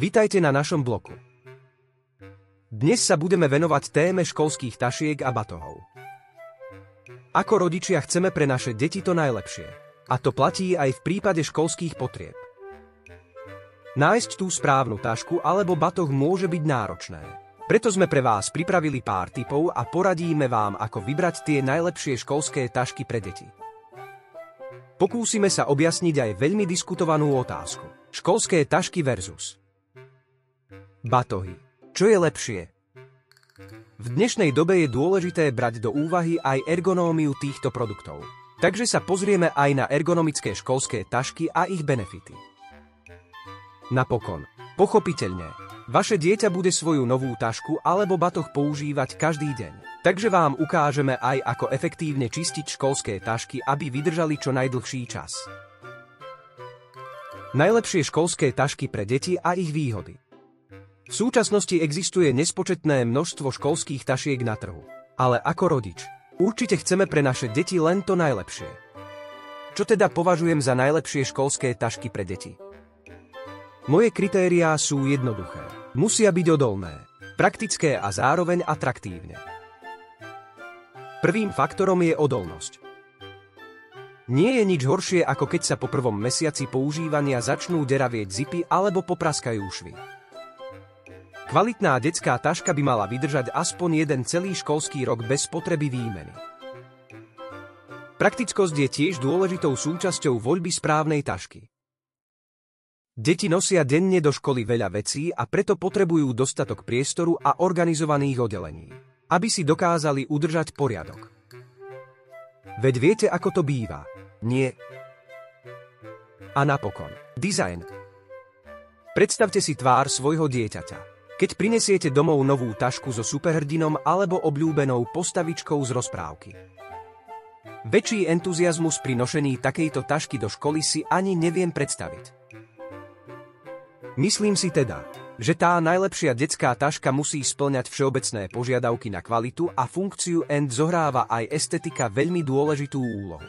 Vítajte na našom bloku. Dnes sa budeme venovať téme školských tašiek a batohov. Ako rodičia chceme pre naše deti to najlepšie. A to platí aj v prípade školských potrieb. Nájsť tú správnu tašku alebo batoh môže byť náročné. Preto sme pre vás pripravili pár tipov a poradíme vám, ako vybrať tie najlepšie školské tašky pre deti. Pokúsime sa objasniť aj veľmi diskutovanú otázku. Školské tašky versus Batohy. Čo je lepšie? V dnešnej dobe je dôležité brať do úvahy aj ergonómiu týchto produktov. Takže sa pozrieme aj na ergonomické školské tašky a ich benefity. Napokon, pochopiteľne, vaše dieťa bude svoju novú tašku alebo batoh používať každý deň. Takže vám ukážeme aj, ako efektívne čistiť školské tašky, aby vydržali čo najdlhší čas. Najlepšie školské tašky pre deti a ich výhody. V súčasnosti existuje nespočetné množstvo školských tašiek na trhu. Ale ako rodič, určite chceme pre naše deti len to najlepšie. Čo teda považujem za najlepšie školské tašky pre deti? Moje kritériá sú jednoduché. Musia byť odolné, praktické a zároveň atraktívne. Prvým faktorom je odolnosť. Nie je nič horšie, ako keď sa po prvom mesiaci používania začnú deravieť zipy alebo popraskajú švy. Kvalitná detská taška by mala vydržať aspoň jeden celý školský rok bez potreby výmeny. Praktickosť je tiež dôležitou súčasťou voľby správnej tašky. Deti nosia denne do školy veľa vecí a preto potrebujú dostatok priestoru a organizovaných oddelení aby si dokázali udržať poriadok. Veď viete, ako to býva. Nie. A napokon. Design. Predstavte si tvár svojho dieťaťa. Keď prinesiete domov novú tašku so superhrdinom alebo obľúbenou postavičkou z rozprávky. Väčší entuziasmus pri nošení takejto tašky do školy si ani neviem predstaviť. Myslím si teda, že tá najlepšia detská taška musí splňať všeobecné požiadavky na kvalitu a funkciu and zohráva aj estetika veľmi dôležitú úlohu.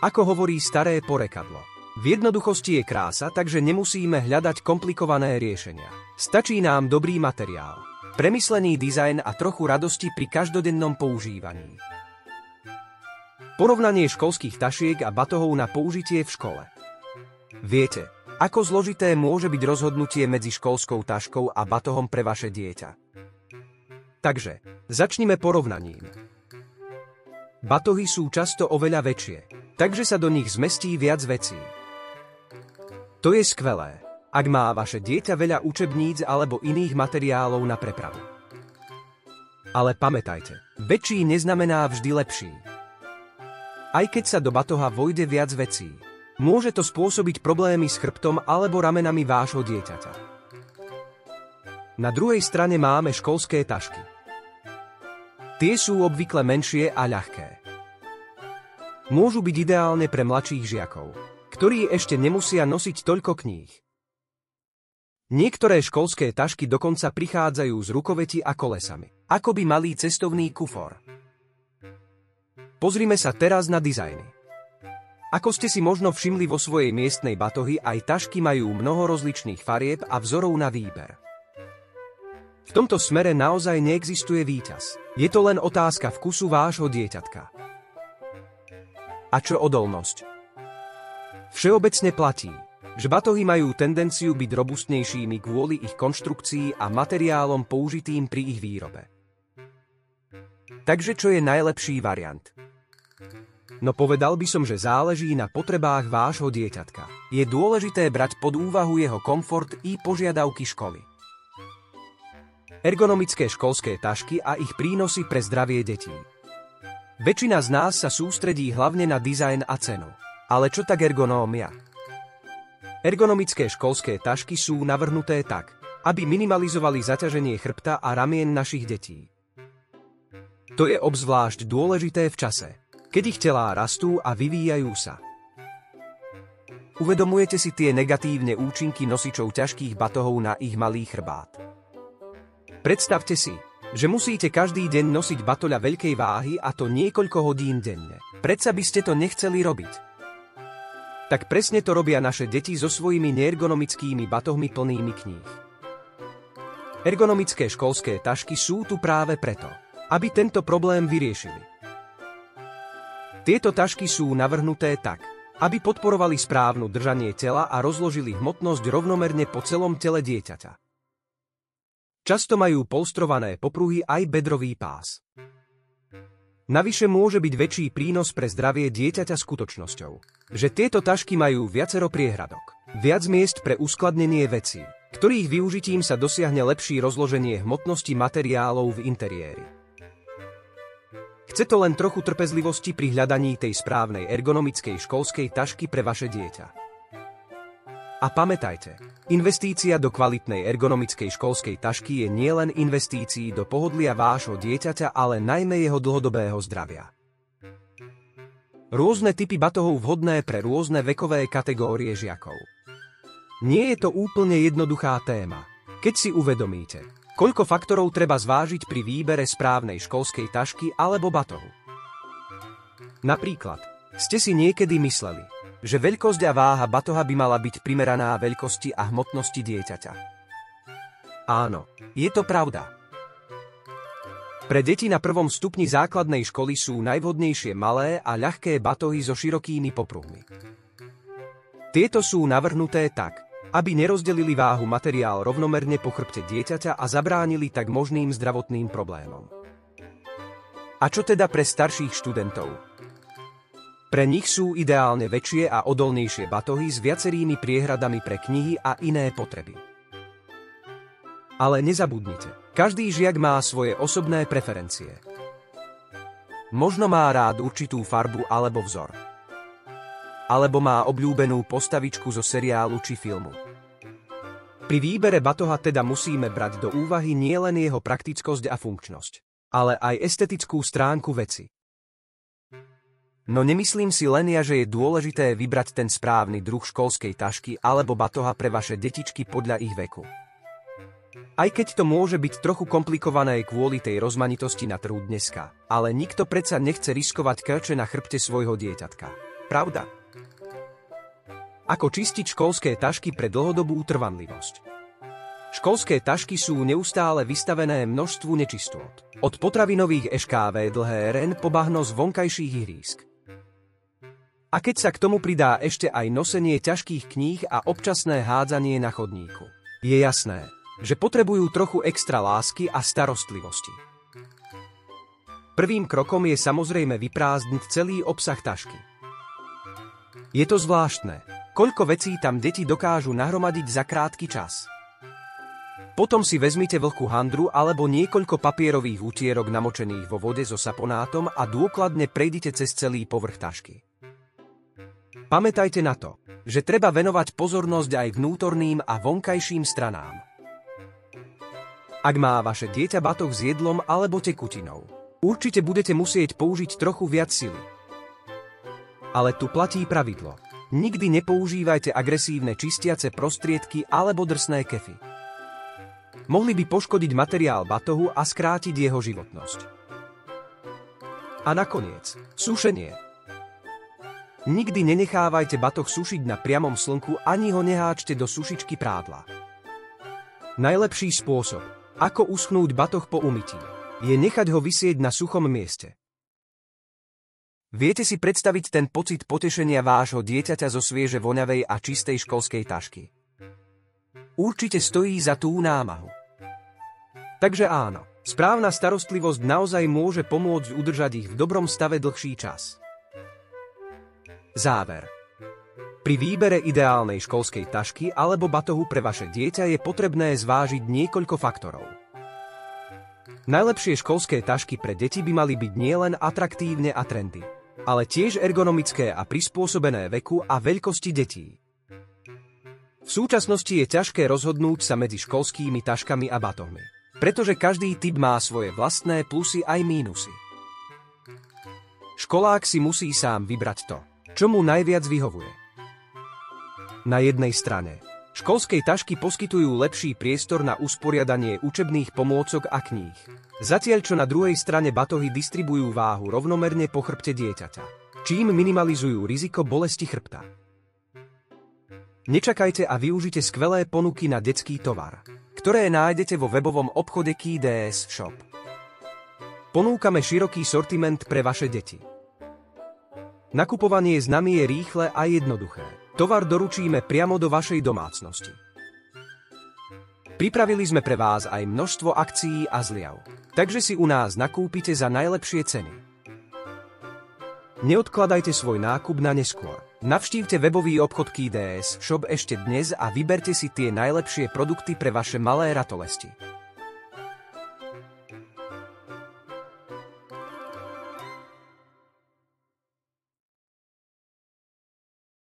Ako hovorí staré porekadlo, v jednoduchosti je krása, takže nemusíme hľadať komplikované riešenia. Stačí nám dobrý materiál, premyslený dizajn a trochu radosti pri každodennom používaní. Porovnanie školských tašiek a batohov na použitie v škole. Viete, ako zložité môže byť rozhodnutie medzi školskou taškou a batohom pre vaše dieťa? Takže, začnime porovnaním. Batohy sú často oveľa väčšie, takže sa do nich zmestí viac vecí. To je skvelé, ak má vaše dieťa veľa učebníc alebo iných materiálov na prepravu. Ale pamätajte, väčší neznamená vždy lepší. Aj keď sa do batoha vojde viac vecí, Môže to spôsobiť problémy s chrbtom alebo ramenami vášho dieťaťa. Na druhej strane máme školské tašky. Tie sú obvykle menšie a ľahké. Môžu byť ideálne pre mladších žiakov, ktorí ešte nemusia nosiť toľko kníh. Niektoré školské tašky dokonca prichádzajú z rukoveti a kolesami, ako by malý cestovný kufor. Pozrime sa teraz na dizajny. Ako ste si možno všimli vo svojej miestnej batohy, aj tašky majú mnoho rozličných farieb a vzorov na výber. V tomto smere naozaj neexistuje víťaz. Je to len otázka vkusu vášho dieťatka. A čo odolnosť? Všeobecne platí, že batohy majú tendenciu byť robustnejšími kvôli ich konštrukcii a materiálom použitým pri ich výrobe. Takže čo je najlepší variant? No povedal by som, že záleží na potrebách vášho dieťatka. Je dôležité brať pod úvahu jeho komfort i požiadavky školy. Ergonomické školské tašky a ich prínosy pre zdravie detí. Väčšina z nás sa sústredí hlavne na dizajn a cenu. Ale čo tak ergonómia? Ergonomické školské tašky sú navrhnuté tak, aby minimalizovali zaťaženie chrbta a ramien našich detí. To je obzvlášť dôležité v čase, keď ich telá rastú a vyvíjajú sa. Uvedomujete si tie negatívne účinky nosičov ťažkých batohov na ich malý chrbát. Predstavte si, že musíte každý deň nosiť batoľa veľkej váhy a to niekoľko hodín denne. Predsa by ste to nechceli robiť. Tak presne to robia naše deti so svojimi neergonomickými batohmi plnými kníh. Ergonomické školské tašky sú tu práve preto, aby tento problém vyriešili. Tieto tašky sú navrhnuté tak, aby podporovali správnu držanie tela a rozložili hmotnosť rovnomerne po celom tele dieťaťa. Často majú polstrované popruhy aj bedrový pás. Navyše môže byť väčší prínos pre zdravie dieťaťa skutočnosťou, že tieto tašky majú viacero priehradok, viac miest pre uskladnenie vecí, ktorých využitím sa dosiahne lepšie rozloženie hmotnosti materiálov v interiéri. Chce to len trochu trpezlivosti pri hľadaní tej správnej ergonomickej školskej tašky pre vaše dieťa. A pamätajte, investícia do kvalitnej ergonomickej školskej tašky je nielen investícií do pohodlia vášho dieťaťa, ale najmä jeho dlhodobého zdravia. Rôzne typy batohov vhodné pre rôzne vekové kategórie žiakov. Nie je to úplne jednoduchá téma, keď si uvedomíte, koľko faktorov treba zvážiť pri výbere správnej školskej tašky alebo batohu. Napríklad, ste si niekedy mysleli, že veľkosť a váha batoha by mala byť primeraná veľkosti a hmotnosti dieťaťa. Áno, je to pravda. Pre deti na prvom stupni základnej školy sú najvhodnejšie malé a ľahké batohy so širokými popruhmi. Tieto sú navrhnuté tak, aby nerozdelili váhu materiál rovnomerne po chrbte dieťaťa a zabránili tak možným zdravotným problémom. A čo teda pre starších študentov? Pre nich sú ideálne väčšie a odolnejšie batohy s viacerými priehradami pre knihy a iné potreby. Ale nezabudnite, každý žiak má svoje osobné preferencie. Možno má rád určitú farbu alebo vzor. Alebo má obľúbenú postavičku zo seriálu či filmu. Pri výbere batoha teda musíme brať do úvahy nielen jeho praktickosť a funkčnosť, ale aj estetickú stránku veci. No nemyslím si len ja, že je dôležité vybrať ten správny druh školskej tašky alebo batoha pre vaše detičky podľa ich veku. Aj keď to môže byť trochu komplikované kvôli tej rozmanitosti na trhu dneska, ale nikto predsa nechce riskovať krče na chrbte svojho dieťatka. Pravda? Ako čistiť školské tašky pre dlhodobú trvanlivosť? Školské tašky sú neustále vystavené množstvu nečistôt. Od potravinových EŠKV dlhé RN po bahno z vonkajších ihrísk. A keď sa k tomu pridá ešte aj nosenie ťažkých kníh a občasné hádzanie na chodníku, je jasné, že potrebujú trochu extra lásky a starostlivosti. Prvým krokom je samozrejme vyprázdniť celý obsah tašky. Je to zvláštne, koľko vecí tam deti dokážu nahromadiť za krátky čas. Potom si vezmite vlhkú handru alebo niekoľko papierových útierok namočených vo vode so saponátom a dôkladne prejdite cez celý povrch tašky. Pamätajte na to, že treba venovať pozornosť aj vnútorným a vonkajším stranám. Ak má vaše dieťa batoh s jedlom alebo tekutinou, určite budete musieť použiť trochu viac sily. Ale tu platí pravidlo. Nikdy nepoužívajte agresívne čistiace prostriedky alebo drsné kefy. Mohli by poškodiť materiál batohu a skrátiť jeho životnosť. A nakoniec, sušenie. Nikdy nenechávajte batoh sušiť na priamom slnku ani ho neháčte do sušičky prádla. Najlepší spôsob, ako uschnúť batoh po umytí, je nechať ho vysieť na suchom mieste. Viete si predstaviť ten pocit potešenia vášho dieťaťa zo svieže voňavej a čistej školskej tašky? Určite stojí za tú námahu. Takže áno, správna starostlivosť naozaj môže pomôcť udržať ich v dobrom stave dlhší čas. Záver. Pri výbere ideálnej školskej tašky alebo batohu pre vaše dieťa je potrebné zvážiť niekoľko faktorov. Najlepšie školské tašky pre deti by mali byť nielen atraktívne a trendy, ale tiež ergonomické a prispôsobené veku a veľkosti detí. V súčasnosti je ťažké rozhodnúť sa medzi školskými taškami a batohmi, pretože každý typ má svoje vlastné plusy aj mínusy. Školák si musí sám vybrať to, čo mu najviac vyhovuje? Na jednej strane. Školskej tašky poskytujú lepší priestor na usporiadanie učebných pomôcok a kníh. Zatiaľ čo na druhej strane batohy distribujú váhu rovnomerne po chrbte dieťaťa, čím minimalizujú riziko bolesti chrbta. Nečakajte a využite skvelé ponuky na detský tovar, ktoré nájdete vo webovom obchode KDS Shop. Ponúkame široký sortiment pre vaše deti. Nakupovanie s nami je rýchle a jednoduché. Tovar doručíme priamo do vašej domácnosti. Pripravili sme pre vás aj množstvo akcií a zliav, takže si u nás nakúpite za najlepšie ceny. Neodkladajte svoj nákup na neskôr. Navštívte webový obchod KDS Shop ešte dnes a vyberte si tie najlepšie produkty pre vaše malé ratolesti.